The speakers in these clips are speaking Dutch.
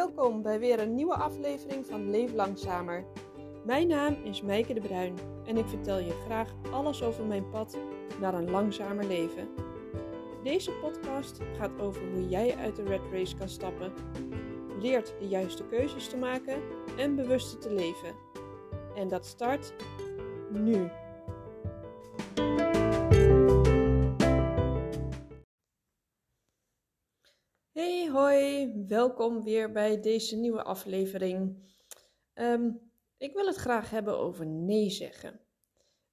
welkom bij weer een nieuwe aflevering van Leef Langzamer. Mijn naam is Meike de Bruin en ik vertel je graag alles over mijn pad naar een langzamer leven. Deze podcast gaat over hoe jij uit de red race kan stappen, leert de juiste keuzes te maken en bewuster te leven. En dat start nu. Welkom weer bij deze nieuwe aflevering. Ehm, ik wil het graag hebben over nee zeggen.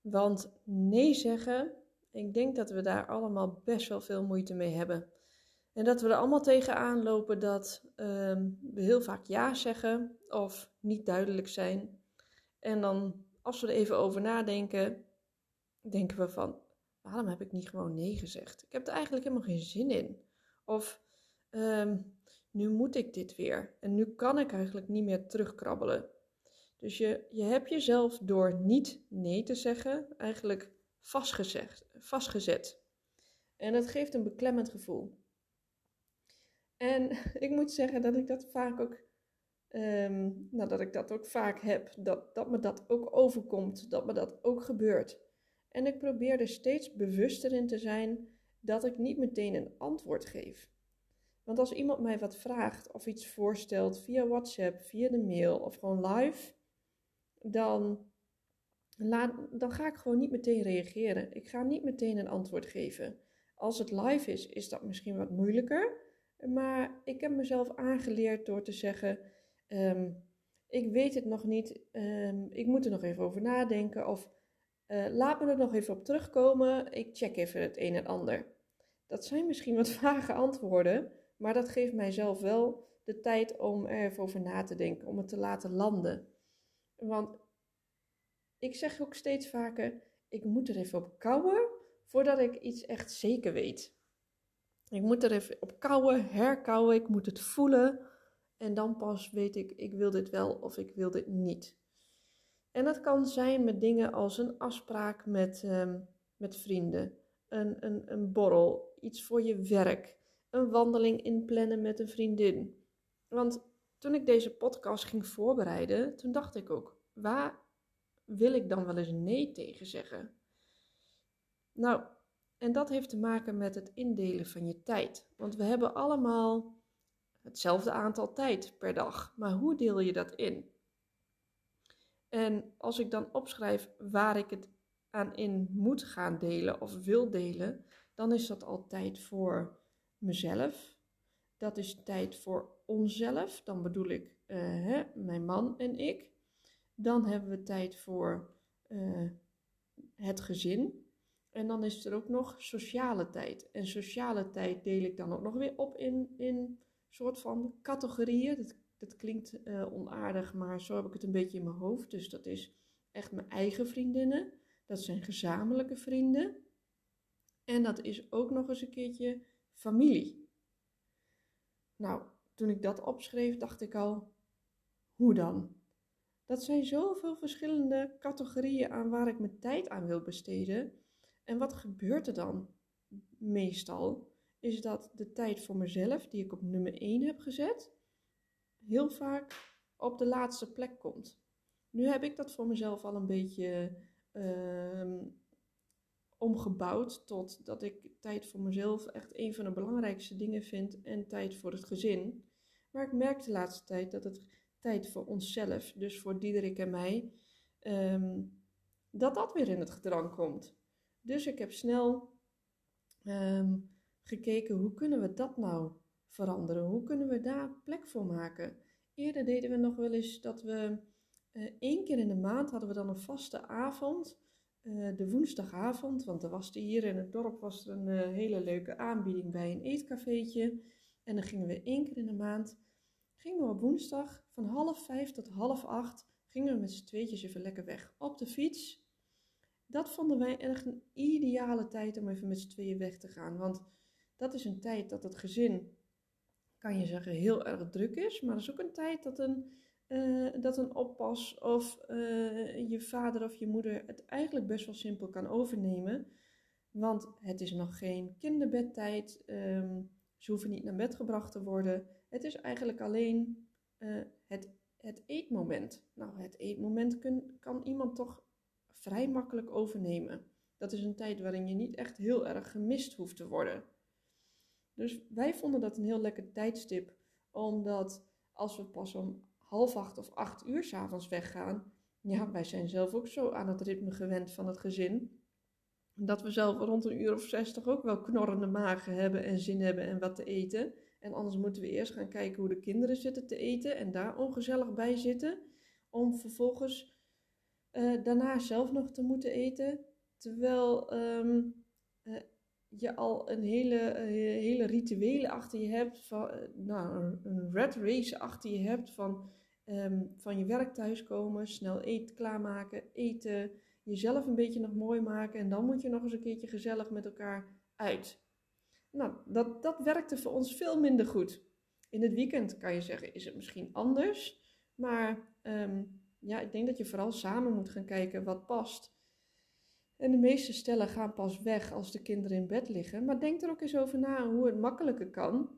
Want nee zeggen, ik denk dat we daar allemaal best wel veel moeite mee hebben. En dat we er allemaal tegenaan lopen dat ehm, we heel vaak ja zeggen of niet duidelijk zijn. En dan, als we er even over nadenken, denken we van, waarom heb ik niet gewoon nee gezegd? Ik heb er eigenlijk helemaal geen zin in. Of Ehm, nu moet ik dit weer. En nu kan ik eigenlijk niet meer terugkrabbelen. Dus je, je hebt jezelf door niet nee te zeggen eigenlijk vastgezet. vastgezet. En dat geeft een beklemmend gevoel. En ik moet zeggen dat ik dat vaak ook, um, nou, dat ik dat ook vaak heb. Dat, dat me dat ook overkomt, dat me dat ook gebeurt. En ik probeer er steeds bewuster in te zijn dat ik niet meteen een antwoord geef. Want als iemand mij wat vraagt of iets voorstelt via WhatsApp, via de mail of gewoon live, dan, dan ga ik gewoon niet meteen reageren. Ik ga niet meteen een antwoord geven. Als het live is, is dat misschien wat moeilijker. Maar ik heb mezelf aangeleerd door te zeggen: ehm, Ik weet het nog niet, ehm, ik moet er nog even over nadenken. Of uh, laat me er nog even op terugkomen, ik check even het een en ander. Dat zijn misschien wat vage antwoorden, maar dat geeft mijzelf wel de tijd om er even over na te denken, om het te laten landen. Want ik zeg ook steeds vaker, ik moet er even op kouwen voordat ik iets echt zeker weet. Ik moet er even op kouwen, herkouwen, ik moet het voelen. En dan pas weet ik, ik wil dit wel of ik wil dit niet. En dat kan zijn met dingen als een afspraak met, um, met vrienden, een, een, een borrel, iets voor je werk, een wandeling inplannen met een vriendin. Want toen ik deze podcast ging voorbereiden, toen dacht ik ook, waar wil ik dan wel eens nee tegen zeggen? Nou, en dat heeft te maken met het indelen van je tijd. Want we hebben allemaal hetzelfde aantal tijd per dag. Maar hoe deel je dat in? En als ik dan opschrijf waar ik het aan in moet gaan delen of wil delen, dan is dat altijd voor mezelf. Dat is tijd voor onszelf. Dan bedoel ik uh, hè, mijn man en ik. Dan hebben we tijd voor uh, het gezin. En dan is er ook nog sociale tijd. En sociale tijd deel ik dan ook nog weer op in, in soort van categorieën. Dat, dat klinkt uh, onaardig, maar zo heb ik het een beetje in mijn hoofd. Dus dat is echt mijn eigen vriendinnen. Dat zijn gezamenlijke vrienden. En dat is ook nog eens een keertje familie. Nou, toen ik dat opschreef, dacht ik al, hoe dan? Dat zijn zoveel verschillende categorieën aan waar ik mijn tijd aan wil besteden. En wat gebeurt er dan? Meestal is dat de tijd voor mezelf, die ik op nummer 1 heb gezet, heel vaak op de laatste plek komt. Nu heb ik dat voor mezelf al een beetje uh, omgebouwd tot dat ik tijd voor mezelf echt een van de belangrijkste dingen vind en tijd voor het gezin. Maar ik merk de laatste tijd dat het tijd voor onszelf, dus voor Diederik en mij, ehm, dat dat weer in het gedrang komt. Dus ik heb snel ehm, gekeken hoe kunnen we dat nou veranderen? Hoe kunnen we daar plek voor maken? Eerder deden we nog wel eens dat we uh, één keer in de maand hadden we dan een vaste avond eh, de woensdagavond, want er was hier in het dorp was er een uh, hele leuke aanbieding bij een eetcafeetje. En dan gingen we één keer in de maand, gingen we op woensdag van half vijf tot half acht, gingen we met z'n tweetjes even lekker weg op de fiets. Dat vonden wij echt een ideale tijd om even met z'n tweeën weg te gaan. Want dat is een tijd dat het gezin, kan je zeggen, heel erg druk is. Maar dat is ook een tijd dat een uh, dat een oppas of uh, je vader of je moeder het eigenlijk best wel simpel kan overnemen. Want het is nog geen kinderbedtijd. Um, ze hoeven niet naar bed gebracht te worden. Het is eigenlijk alleen eh, het, het eetmoment. Nou, het eetmoment kan iemand toch vrij makkelijk overnemen. Dat is een tijd waarin je niet echt heel erg gemist hoeft te worden. Dus wij vonden dat een heel lekker tijdstip, omdat als we pas om half acht of acht uur s'avonds weggaan, ja, wij zijn zelf ook zo aan het ritme gewend van het gezin, dat we zelf rond een uur of zestig ook wel knorrende magen hebben en zin hebben en wat te eten. En anders moeten we eerst gaan kijken hoe de kinderen zitten te eten en daar ongezellig bij zitten, om vervolgens uh, daarna zelf nog te moeten eten. Terwijl um, uh, je al een hele, uh, hele rituelen achter je hebt, van, nou, een red race achter je hebt van, um, van je werk thuiskomen, snel eten klaarmaken, eten, jezelf een beetje nog mooi maken en dan moet je nog eens een keertje gezellig met elkaar uit. Nou, dat, dat werkte voor ons veel minder goed. In het weekend kan je zeggen, is het misschien anders, maar um, ja, ik denk dat je vooral samen moet gaan kijken wat past. En de meeste stellen gaan pas weg als de kinderen in bed liggen. Maar denk er ook eens over na hoe het makkelijker kan.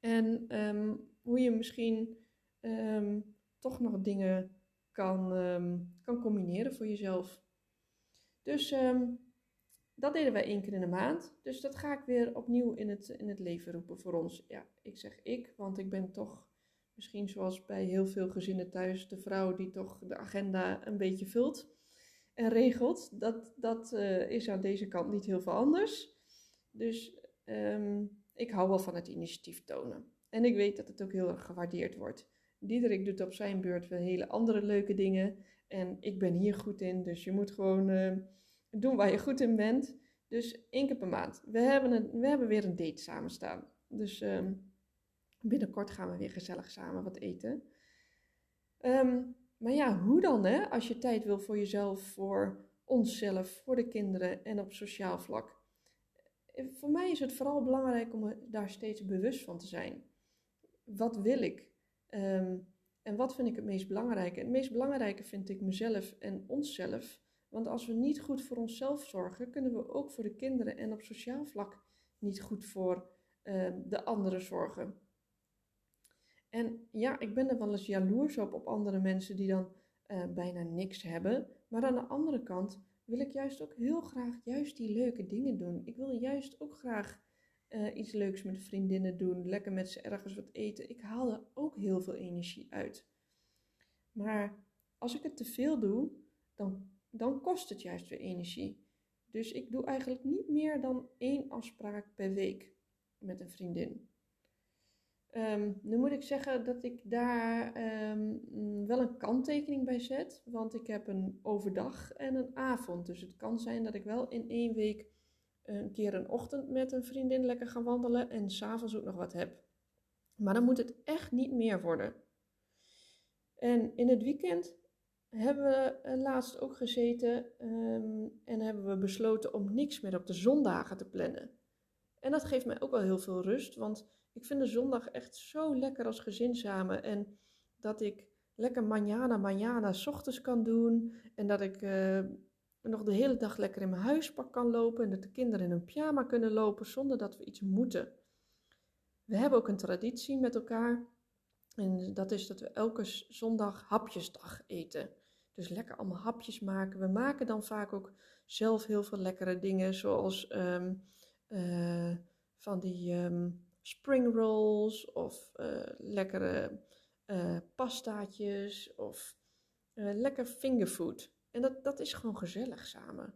En um, hoe je misschien um, toch nog dingen kan, um, kan combineren voor jezelf. Dus dat deden wij één keer in de maand. Dus dat ga ik weer opnieuw in het, in het leven roepen voor ons. Ja, ik zeg ik, want ik ben toch misschien zoals bij heel veel gezinnen thuis de vrouw die toch de agenda een beetje vult en regelt. Dat, dat uh, is aan deze kant niet heel veel anders. Dus um, ik hou wel van het initiatief tonen. En ik weet dat het ook heel erg gewaardeerd wordt. Diederik doet op zijn beurt wel hele andere leuke dingen. En ik ben hier goed in, dus je moet gewoon uh, doen waar je goed in bent. Dus één keer per maand. We hebben, een, we hebben weer een date samen staan. Dus um, binnenkort gaan we weer gezellig samen wat eten. Um, maar ja, hoe dan hè? Als je tijd wil voor jezelf, voor onszelf, voor de kinderen en op sociaal vlak. Eh, voor mij is het vooral belangrijk om daar steeds bewust van te zijn. Wat wil ik? Um, en wat vind ik het meest belangrijke? Het meest belangrijke vind ik mezelf en onszelf. Want als we niet goed voor onszelf zorgen, kunnen we ook voor de kinderen en op sociaal vlak niet goed voor uh, de anderen zorgen. En ja, ik ben er wel eens jaloers op op andere mensen die dan uh, bijna niks hebben. Maar aan de andere kant wil ik juist ook heel graag juist die leuke dingen doen. Ik wil juist ook graag uh, iets leuks met vriendinnen doen, lekker met ze ergens wat eten. Ik haal er ook heel veel energie uit. Maar als ik het te veel doe, dan, dan kost het juist weer energie. Dus ik doe eigenlijk niet meer dan één afspraak per week met een vriendin. Um, nu moet ik zeggen dat ik daar um, wel een kanttekening bij zet, want ik heb een overdag en een avond. Dus het kan zijn dat ik wel in één week een keer een ochtend met een vriendin lekker ga wandelen en s'avonds ook nog wat heb. Maar dan moet het echt niet meer worden. En in het weekend hebben we laatst ook gezeten um, en hebben we besloten om niks meer op de zondagen te plannen. En dat geeft mij ook wel heel veel rust, want ik vind de zondag echt zo lekker als gezin samen. En dat ik lekker manjana manjana ochtends kan doen. En dat ik uh, nog de hele dag lekker in mijn huispak kan lopen. En dat de kinderen in hun pyjama kunnen lopen zonder dat we iets moeten. We hebben ook een traditie met elkaar. En dat is dat we elke zondag hapjesdag eten. Dus lekker allemaal hapjes maken. We maken dan vaak ook zelf heel veel lekkere dingen. Zoals um, uh, van die... Um, spring rolls of uh, lekkere uh, pastaatjes of uh, lekker fingerfood. En dat, dat is gewoon gezellig samen.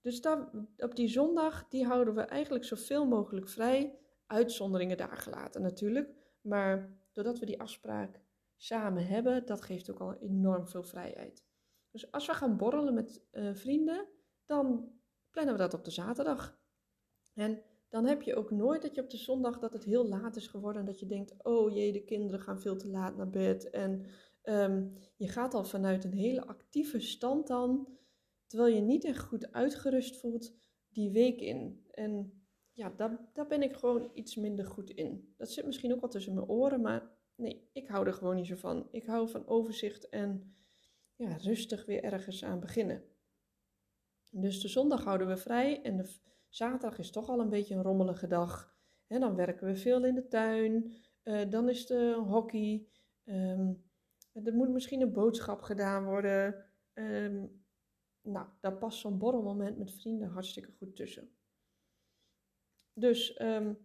Dus dan, op die zondag, die houden we eigenlijk zoveel mogelijk vrij. Uitzonderingen daar gelaten natuurlijk. Maar doordat we die afspraak samen hebben, dat geeft ook al enorm veel vrijheid. Dus als we gaan borrelen met vrienden, dan plannen we dat op de zaterdag. En dan heb je ook nooit dat je op de zondag dat het heel laat is geworden en dat je denkt, oh jee, de kinderen gaan veel te laat naar bed. En um, je gaat al vanuit een hele actieve stand dan, terwijl je niet echt goed uitgerust voelt die week in. En ja, daar, daar ben ik gewoon iets minder goed in. Dat zit misschien ook wel tussen mijn oren, maar nee, ik hou er gewoon niet zo van. Ik hou van overzicht en ja, rustig weer ergens aan beginnen. Dus de zondag houden we vrij en de Zaterdag is toch al een beetje een rommelige dag. En dan werken we veel in de tuin. Uh, dan is de hockey. Um, er moet misschien een boodschap gedaan worden. Um, nou, daar past zo'n borrelmoment met vrienden hartstikke goed tussen. Dus um,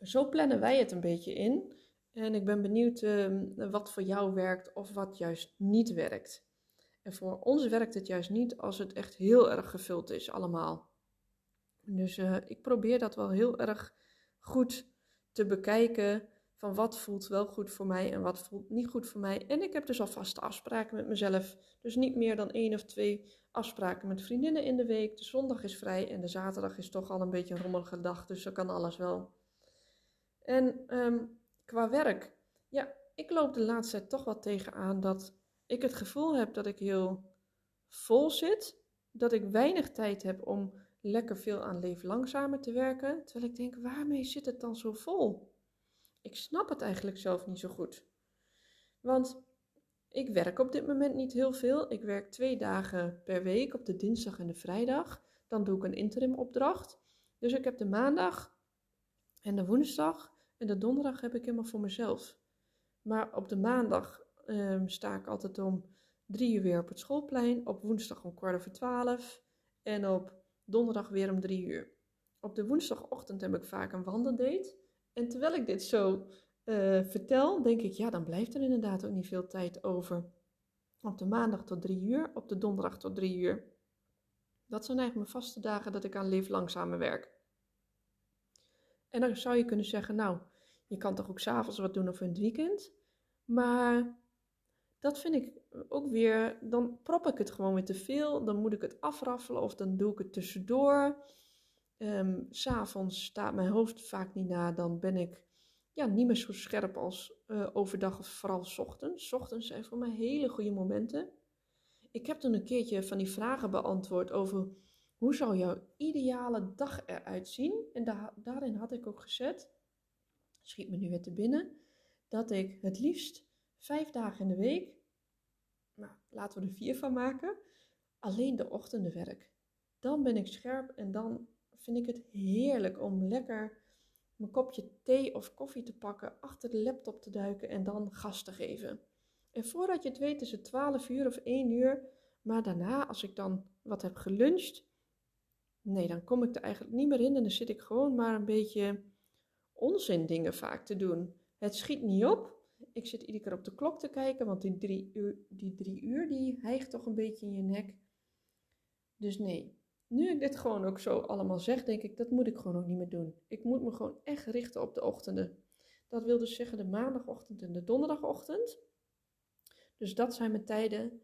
zo plannen wij het een beetje in. En ik ben benieuwd wat voor jou werkt of wat juist niet werkt. En voor ons werkt het juist niet als het echt heel erg gevuld is, allemaal. Dus uh, ik probeer dat wel heel erg goed te bekijken van wat voelt wel goed voor mij en wat voelt niet goed voor mij. En ik heb dus al vaste afspraken met mezelf. Dus niet meer dan één of twee afspraken met vriendinnen in de week. De zondag is vrij en de zaterdag is toch al een beetje een rommelige dag, dus dan kan alles wel. En um, qua werk, ja, ik loop de laatste tijd toch wel tegenaan dat ik het gevoel heb dat ik heel vol zit. Dat ik weinig tijd heb om lekker veel aan leef langzamer te werken. Terwijl ik denk, waarmee zit het dan zo vol? Ik snap het eigenlijk zelf niet zo goed. Want ik werk op dit moment niet heel veel. Ik werk twee dagen per week op de dinsdag en de vrijdag. Dan doe ik een interim opdracht. Dus ik heb de maandag en de woensdag en de donderdag heb ik helemaal voor mezelf. Maar op de maandag um, sta ik altijd om drie uur weer op het schoolplein. Op woensdag om kwart over twaalf. En op donderdag weer om drie uur. Op de woensdagochtend heb ik vaak een wandeldate. En terwijl ik dit zo uh, vertel, denk ik, ja, dan blijft er inderdaad ook niet veel tijd over. Op de maandag tot drie uur, op de donderdag tot drie uur. Dat zijn eigenlijk mijn vaste dagen dat ik aan Leef Langzamer werk. En dan zou je kunnen zeggen, nou, je kan toch ook s'avonds wat doen of in het weekend. Maar dat vind ik ook weer, dan prop ik het gewoon weer te veel. Dan moet ik het afraffelen of dan doe ik het tussendoor. Um, S'avonds staat mijn hoofd vaak niet na. Dan ben ik ja, niet meer zo scherp als uh, overdag of vooral s ochtends. S ochtends zijn voor mij hele goede momenten. Ik heb toen een keertje van die vragen beantwoord over hoe zou jouw ideale dag eruit zien. En da daarin had ik ook gezet, schiet me nu weer te binnen, dat ik het liefst vijf dagen in de week, nou, laten we er vier van maken, alleen de ochtenden werk. Dan ben ik scherp en dan vind ik het heerlijk om lekker mijn kopje thee of koffie te pakken, achter de laptop te duiken en dan gas te geven. En voordat je het weet is het 12 uur of 1 uur, maar daarna als ik dan wat heb geluncht, nee, dan kom ik er eigenlijk niet meer in en dan zit ik gewoon maar een beetje onzin dingen vaak te doen. Het schiet niet op, ik zit iedere keer op de klok te kijken, want die drie uur, die, drie uur die hijgt toch een beetje in je nek. Dus nee, nu ik dit gewoon ook zo allemaal zeg, denk ik, dat moet ik gewoon ook niet meer doen. Ik moet me gewoon echt richten op de ochtenden. Dat wil dus zeggen de maandagochtend en de donderdagochtend. Dus dat zijn mijn tijden.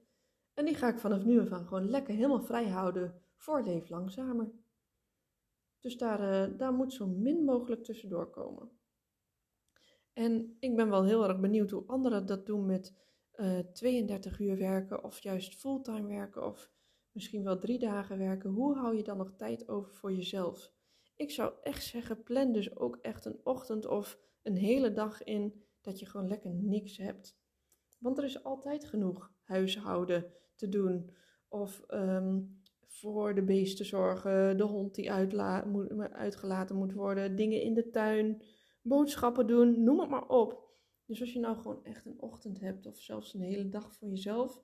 En die ga ik vanaf nu af aan gewoon lekker helemaal vrij houden voor Leef Langzamer. Dus daar, uh, daar moet zo min mogelijk tussendoor komen. En ik ben wel heel erg benieuwd hoe anderen dat doen met uh, eh, 32 uur werken of juist fulltime werken of misschien wel drie dagen werken. Hoe hou je dan nog tijd over voor jezelf? Ik zou echt zeggen, plan dus ook echt een ochtend of een hele dag in dat je gewoon lekker niks hebt. Want er is altijd genoeg huishouden te doen. Of um, voor de beesten zorgen, de hond die uitgelaten moet worden, dingen in de tuin boodschappen doen, noem het maar op. Dus als je nou gewoon echt een ochtend hebt of zelfs een hele dag voor jezelf,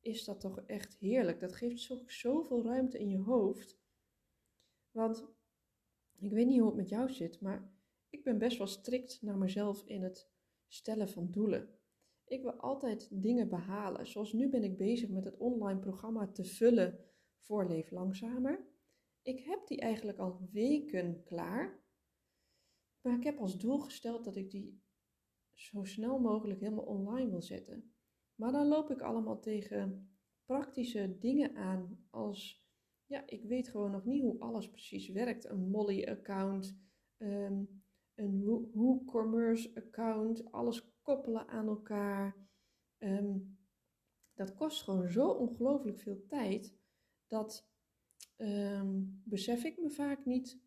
is dat toch echt heerlijk. Dat geeft zo, zoveel ruimte in je hoofd. Want ik weet niet hoe het met jou zit, maar ik ben best wel strikt naar mezelf in het stellen van doelen. Ik wil altijd dingen behalen. Zoals nu ben ik bezig met het online programma te vullen voor Leef Langzamer. Ik heb die eigenlijk al weken klaar. Maar ik heb als doel gesteld dat ik die zo snel mogelijk helemaal online wil zetten. Maar dan loop ik allemaal tegen praktische dingen aan als, ja, ik weet gewoon nog niet hoe alles precies werkt. Een Molly-account, um, een WooCommerce-account, alles koppelen aan elkaar. Ehm, dat kost gewoon zo ongelooflijk veel tijd, dat ehm, besef ik me vaak niet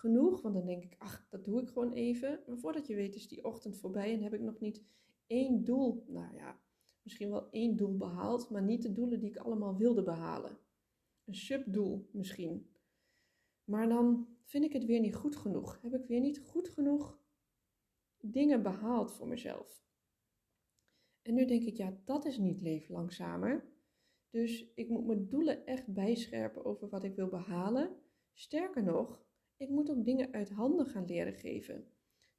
genoeg. Want dan denk ik, ach, dat doe ik gewoon even. Maar voordat je weet is die ochtend voorbij en heb ik nog niet één doel, nou ja, misschien wel één doel behaald, maar niet de doelen die ik allemaal wilde behalen. Een subdoel misschien. Maar dan vind ik het weer niet goed genoeg. Heb ik weer niet goed genoeg dingen behaald voor mezelf. En nu denk ik, ja, dat is niet leef langzamer. Dus ik moet mijn doelen echt bijscherpen over wat ik wil behalen. Sterker nog, ik moet ook dingen uit handen gaan leren geven.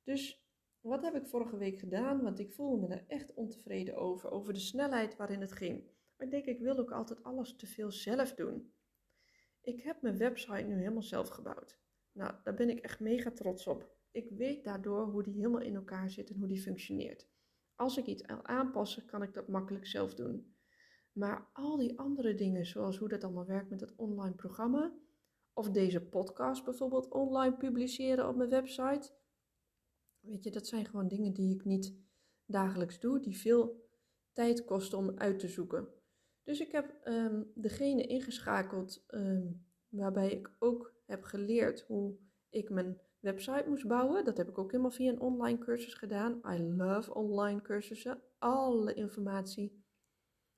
Dus wat heb ik vorige week gedaan? Want ik voelde me er echt ontevreden over, over de snelheid waarin het ging. Maar ik denk, ik wil ook altijd alles te veel zelf doen. Ik heb mijn website nu helemaal zelf gebouwd. Nou, daar ben ik echt mega trots op. Ik weet daardoor hoe die helemaal in elkaar zit en hoe die functioneert. Als ik iets wil aanpassen, kan ik dat makkelijk zelf doen. Maar al die andere dingen, zoals hoe dat allemaal werkt met het online programma, of deze podcast bijvoorbeeld online publiceren op mijn website, weet je, dat zijn gewoon dingen die ik niet dagelijks doe, die veel tijd kosten om uit te zoeken. Dus ik heb um, degene ingeschakeld um, waarbij ik ook heb geleerd hoe ik mijn website moest bouwen. Dat heb ik ook helemaal via een online cursus gedaan. I love online cursussen. Alle informatie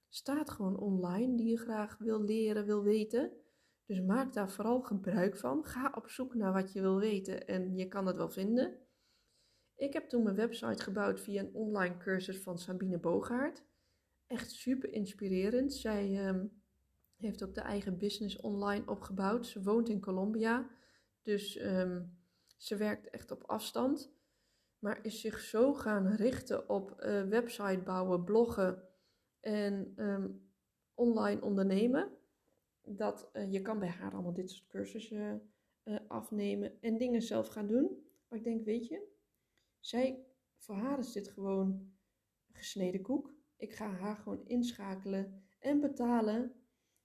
staat gewoon online die je graag wil leren, wil weten. Dus maak daar vooral gebruik van. Ga op zoek naar wat je wil weten en je kan het wel vinden. Ik heb toen mijn website gebouwd via een online cursus van Sabine Bogaert. Echt super inspirerend. Zij um, heeft ook de eigen business online opgebouwd. Ze woont in Colombia, dus um, ze werkt echt op afstand. Maar is zich zo gaan richten op uh, website bouwen, bloggen en um, online ondernemen. Dat uh, je kan bij haar allemaal dit soort cursussen uh, afnemen en dingen zelf gaan doen. Maar ik denk, weet je, zij, voor haar is dit gewoon gesneden koek. Ik ga haar gewoon inschakelen en betalen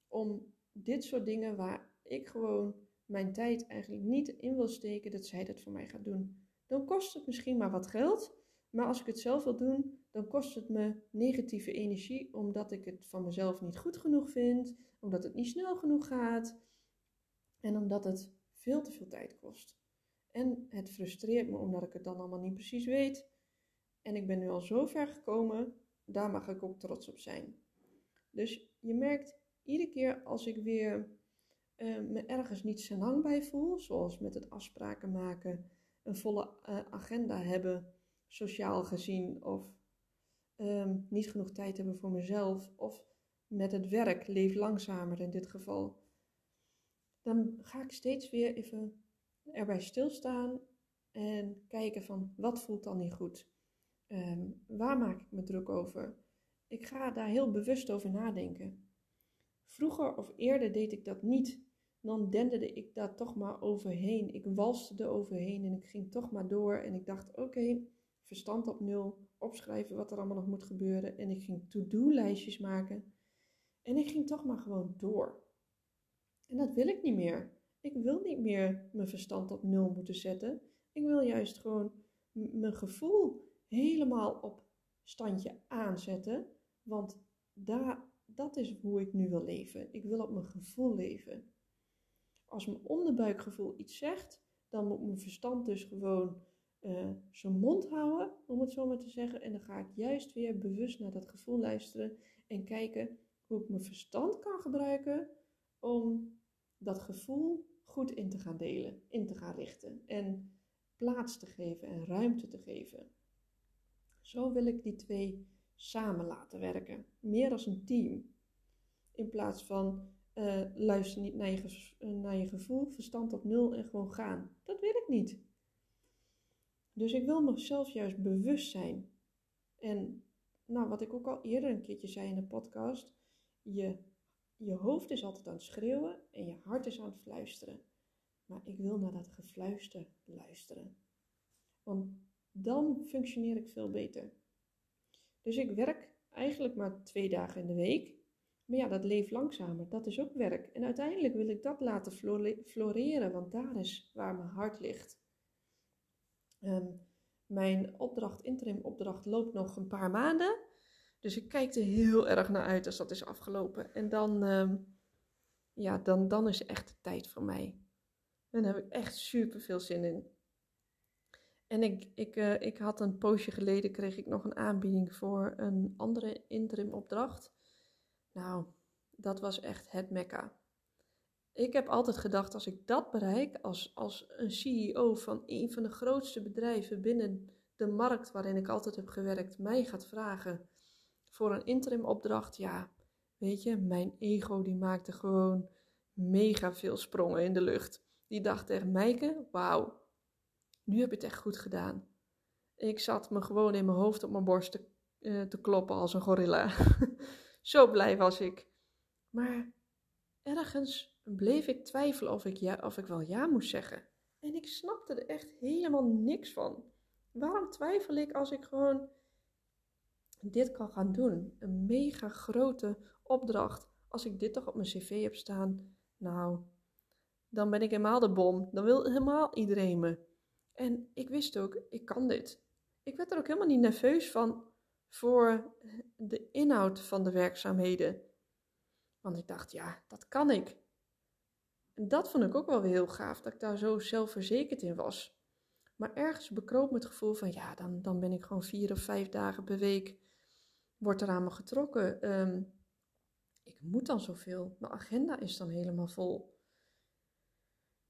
om dit soort dingen waar ik gewoon mijn tijd eigenlijk niet in wil steken, dat zij dat voor mij gaat doen. Dan kost het misschien maar wat geld, maar als ik het zelf wil doen, dan kost het me negatieve energie, omdat ik het van mezelf niet goed genoeg vind, omdat het niet snel genoeg gaat en omdat het veel te veel tijd kost. En het frustreert me omdat ik het dan allemaal niet precies weet. En ik ben nu al zo ver gekomen, daar mag ik ook trots op zijn. Dus je merkt, iedere keer als ik weer uh, me ergens niet zo lang bij voel, zoals met het afspraken maken, een volle uh, agenda hebben, sociaal gezien, of um, niet genoeg tijd hebben voor mezelf, of met het werk, leef langzamer in dit geval, dan ga ik steeds weer even erbij stilstaan en kijken van wat voelt dan niet goed? Um, waar maak ik me druk over? Ik ga daar heel bewust over nadenken. Vroeger of eerder deed ik dat niet. Dan denderde ik daar toch maar overheen. Ik walste er overheen en ik ging toch maar door. En ik dacht, oké, verstand op nul, opschrijven wat er allemaal nog moet gebeuren. En ik ging to-do-lijstjes maken. En ik ging toch maar gewoon door. En dat wil ik niet meer. Ik wil niet meer mijn verstand op nul moeten zetten. Ik wil juist gewoon mijn gevoel helemaal op standje aanzetten. Want daar, dat is hoe ik nu wil leven. Ik wil op mijn gevoel leven. Als mijn onderbuikgevoel iets zegt, dan moet mijn verstand dus gewoon uh, zijn mond houden, om het zo maar te zeggen. En dan ga ik juist weer bewust naar dat gevoel luisteren en kijken hoe ik mijn verstand kan gebruiken om dat gevoel goed in te gaan delen, in te gaan richten en plaats te geven en ruimte te geven. Zo wil ik die twee samen laten werken, meer als een team. In plaats van uh, luister niet naar je, eh, naar je gevoel, verstand op nul en gewoon gaan. Dat wil ik niet. Dus ik wil mezelf juist bewust zijn. En nou, wat ik ook al eerder een keertje zei in de podcast, je je hoofd is altijd aan het schreeuwen en je hart is aan het fluisteren. Maar ik wil naar dat gefluister luisteren. Want dan functioneer ik veel beter. Dus ik werk eigenlijk maar twee dagen in de week. Maar ja, dat leeft langzamer. Dat is ook werk. En uiteindelijk wil ik dat laten floreren, want daar is waar mijn hart ligt. Um, mijn opdracht, interim opdracht, loopt nog een paar maanden. Dus ik kijk er heel erg naar uit als dat is afgelopen. En dan, uh, ja, dan, dan is echt de tijd voor mij. En daar heb ik echt super veel zin in. En ik, ik, uh, ik had een poosje geleden, kreeg ik nog een aanbieding voor een andere interim opdracht. Nou, dat was echt het mekka. Ik heb altijd gedacht, als ik dat bereik als, als een CEO van een van de grootste bedrijven binnen de markt waarin ik altijd heb gewerkt mij gaat vragen voor een interim opdracht, ja, weet je, mijn ego die maakte gewoon mega veel sprongen in de lucht. Die dacht tegen Meike, wauw, nu heb je het echt goed gedaan. Ik zat me gewoon in mijn hoofd op mijn borst te, uh, te kloppen als een gorilla. Zo blij was ik. Maar ergens bleef ik twijfelen of ik, ja, of ik wel ja moest zeggen. En ik snapte er echt helemaal niks van. Waarom twijfel ik als ik gewoon dit kan gaan doen? Een mega grote opdracht. Als ik dit toch op mijn cv heb staan, nou, dan ben ik helemaal de bom. Dan wil helemaal iedereen me. En ik wist ook, ik kan dit. Ik werd er ook helemaal niet nerveus van voor de inhoud van de werkzaamheden. Want ik dacht, ja, dat kan ik. Dat vond ik ook wel weer heel gaaf, dat ik daar zo zelfverzekerd in was. Maar ergens bekroop me het gevoel van, ja, dan, dan ben ik gewoon vier of vijf dagen per week, wordt er aan me getrokken. Ehm, ik moet dan zoveel, mijn agenda is dan helemaal vol.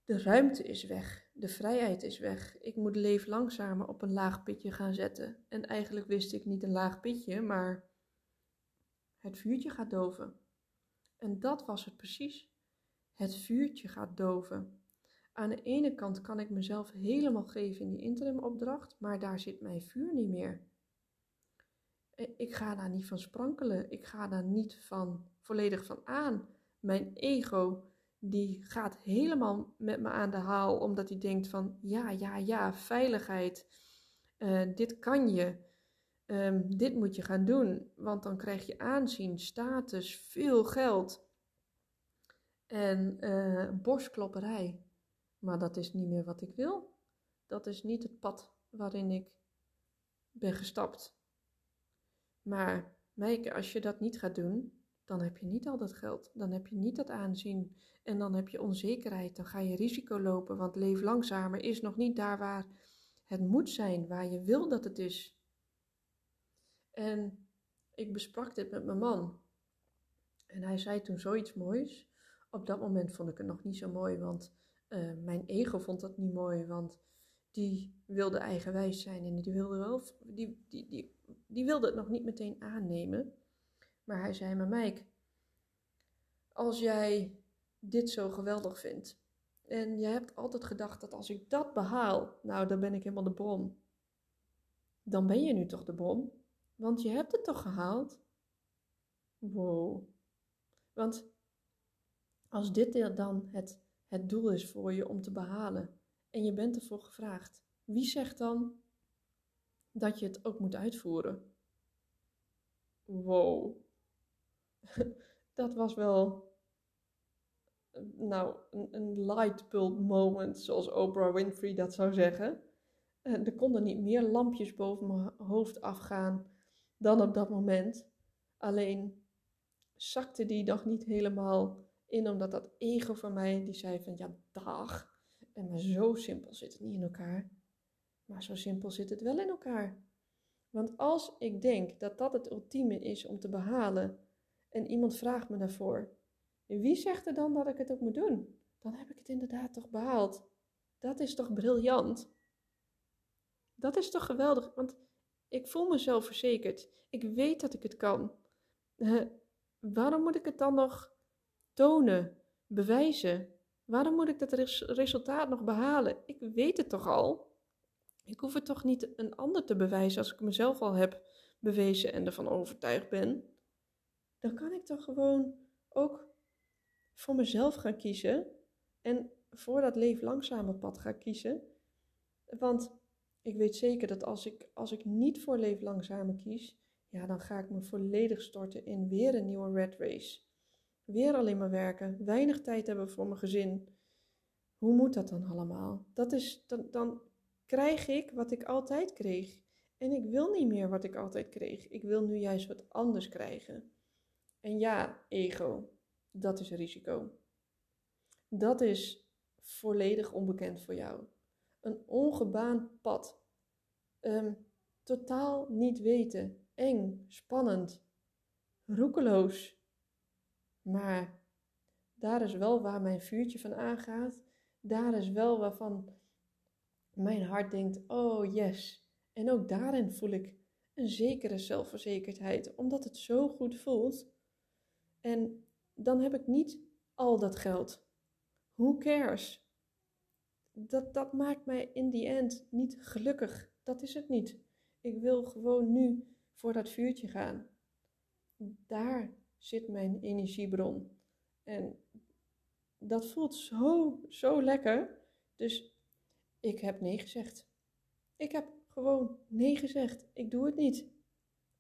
De ruimte is weg, de vrijheid is weg. Ik moet leven langzamer op een laag pitje gaan zetten. En eigenlijk wist ik niet een laag pitje, maar het vuurtje gaat doven. En dat was het precies. Het vuurtje gaat doven. Aan de ene kant kan ik mezelf helemaal geven in die interimopdracht, maar daar zit mijn vuur niet meer. Ik ga daar niet van sprankelen. Ik ga daar niet van volledig van aan. Mijn ego die gaat helemaal met me aan de haal, omdat hij denkt van ja, ja, ja, veiligheid, uh, dit kan je, um, dit moet je gaan doen, want dan krijg je aanzien, status, veel geld en uh, borstklopperij. Maar dat is niet meer wat ik wil. Dat is niet het pad waarin ik ben gestapt. Maar Meike, als je dat niet gaat doen, dan heb je niet al dat geld. Dan heb je niet dat aanzien. En dan heb je onzekerheid. Dan ga je risico lopen. Want leef langzamer is nog niet daar waar het moet zijn. Waar je wil dat het is. En ik besprak dit met mijn man. En hij zei toen zoiets moois. Op dat moment vond ik het nog niet zo mooi. Want uh, mijn ego vond dat niet mooi. Want die wilde eigenwijs zijn. En die wilde, wel, die, die, die, die wilde het nog niet meteen aannemen. Maar hij zei maar Mike, als jij dit zo geweldig vindt en je hebt altijd gedacht dat als ik dat behaal, nou dan ben ik helemaal de bom. Dan ben je nu toch de bom, want je hebt het toch gehaald? Wow. Want als dit dan het, het doel is voor je om te behalen en je bent ervoor gevraagd, wie zegt dan dat je het ook moet uitvoeren? Wow. dat was wel, nou, een, een light moment, zoals Oprah Winfrey dat zou zeggen. Uh, er konden niet meer lampjes boven mijn hoofd afgaan dan op dat moment. Alleen zakte die nog niet helemaal in, omdat dat ego van mij, die zei van, ja, dag. En maar zo simpel zit het niet in elkaar. Maar zo simpel zit het wel in elkaar. Want als ik denk dat dat het ultieme is om te behalen, en iemand vraagt me daarvoor. Wie zegt er dan dat ik het ook moet doen? Dan heb ik het inderdaad toch behaald. Dat is toch briljant? Dat is toch geweldig, want ik voel mezelf verzekerd. Ik weet dat ik het kan. Waarom moet ik het dan nog tonen, bewijzen? Waarom moet ik dat res resultaat nog behalen? Ik weet het toch al? Ik hoef het toch niet een ander te bewijzen als ik mezelf al heb bewezen en ervan overtuigd ben? dan kan ik toch gewoon ook voor mezelf gaan kiezen en voor dat leef langzame pad gaan kiezen. Want ik weet zeker dat als ik, als ik niet voor leef langzamer kies, ja, dan ga ik me volledig storten in weer een nieuwe red race. Weer alleen maar werken, weinig tijd hebben voor mijn gezin. Hoe moet dat dan allemaal? Dat is, dan, dan krijg ik wat ik altijd kreeg. En ik wil niet meer wat ik altijd kreeg. Ik wil nu juist wat anders krijgen. En ja, ego, dat is risico. Dat is volledig onbekend voor jou. Een ongebaand pad. Um, totaal niet weten. Eng, spannend, roekeloos. Maar daar is wel waar mijn vuurtje van aangaat. Daar is wel waarvan mijn hart denkt: oh yes. En ook daarin voel ik een zekere zelfverzekerdheid, omdat het zo goed voelt. En dan heb ik niet al dat geld. Who cares? Dat, dat maakt mij in die end niet gelukkig. Dat is het niet. Ik wil gewoon nu voor dat vuurtje gaan. Daar zit mijn energiebron. En dat voelt zo, zo lekker. Dus ik heb nee gezegd. Ik heb gewoon nee gezegd. Ik doe het niet.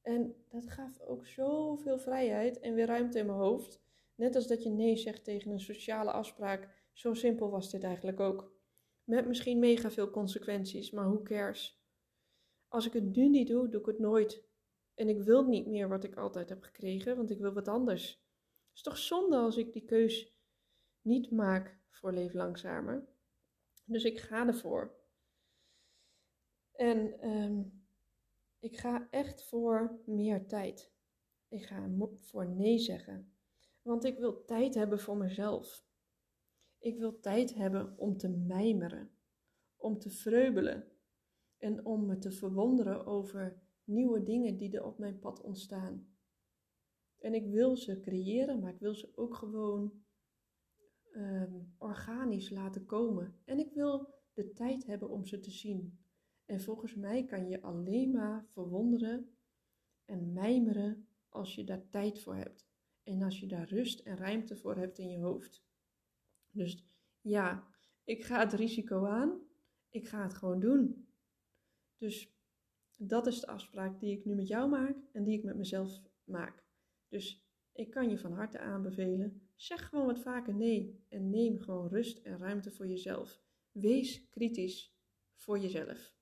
En dat gaf ook zoveel vrijheid en weer ruimte in mijn hoofd. Net als dat je nee zegt tegen een sociale afspraak. Zo simpel was dit eigenlijk ook. Met misschien mega veel consequenties, maar who cares? Als ik het nu niet doe, doe ik het nooit. En ik wil niet meer wat ik altijd heb gekregen, want ik wil wat anders. Het is toch zonde als ik die keus niet maak voor Leef Langzamer. Dus ik ga ervoor. En ehm, ik ga echt voor meer tijd. Ik ga voor nee zeggen. Want ik wil tijd hebben voor mezelf. Ik wil tijd hebben om te mijmeren, om te vreubelen en om me te verwonderen over nieuwe dingen die er op mijn pad ontstaan. En ik wil ze creëren, maar ik wil ze ook gewoon ehm, organisch laten komen. En ik wil de tijd hebben om ze te zien. En volgens mij kan je alleen maar verwonderen en mijmeren als je daar tijd voor hebt. En als je daar rust en ruimte voor hebt in je hoofd. Dus ja, ik ga het risico aan. Ik ga het gewoon doen. Dus dat is de afspraak die ik nu met jou maak en die ik met mezelf maak. Dus ik kan je van harte aanbevelen. Zeg gewoon wat vaker nee en neem gewoon rust en ruimte voor jezelf. Wees kritisch voor jezelf.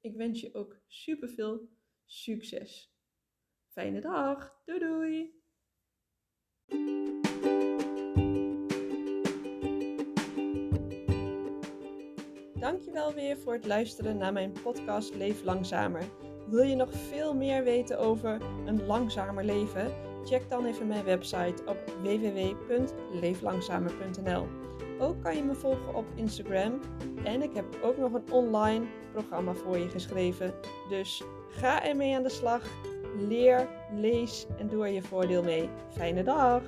Ik wens je ook super veel succes. Fijne dag. Doei doei. Dankjewel weer voor het luisteren naar mijn podcast Leef Langzamer. Wil je nog veel meer weten over een langzamer leven? Check dan even mijn website op www.leeflangzamer.nl. Ook kan je me volgen op Instagram en ik heb ook nog een online programma voor je geschreven. Dus ga ermee aan de slag. Leer, lees en doe er je voordeel mee. Fijne dag!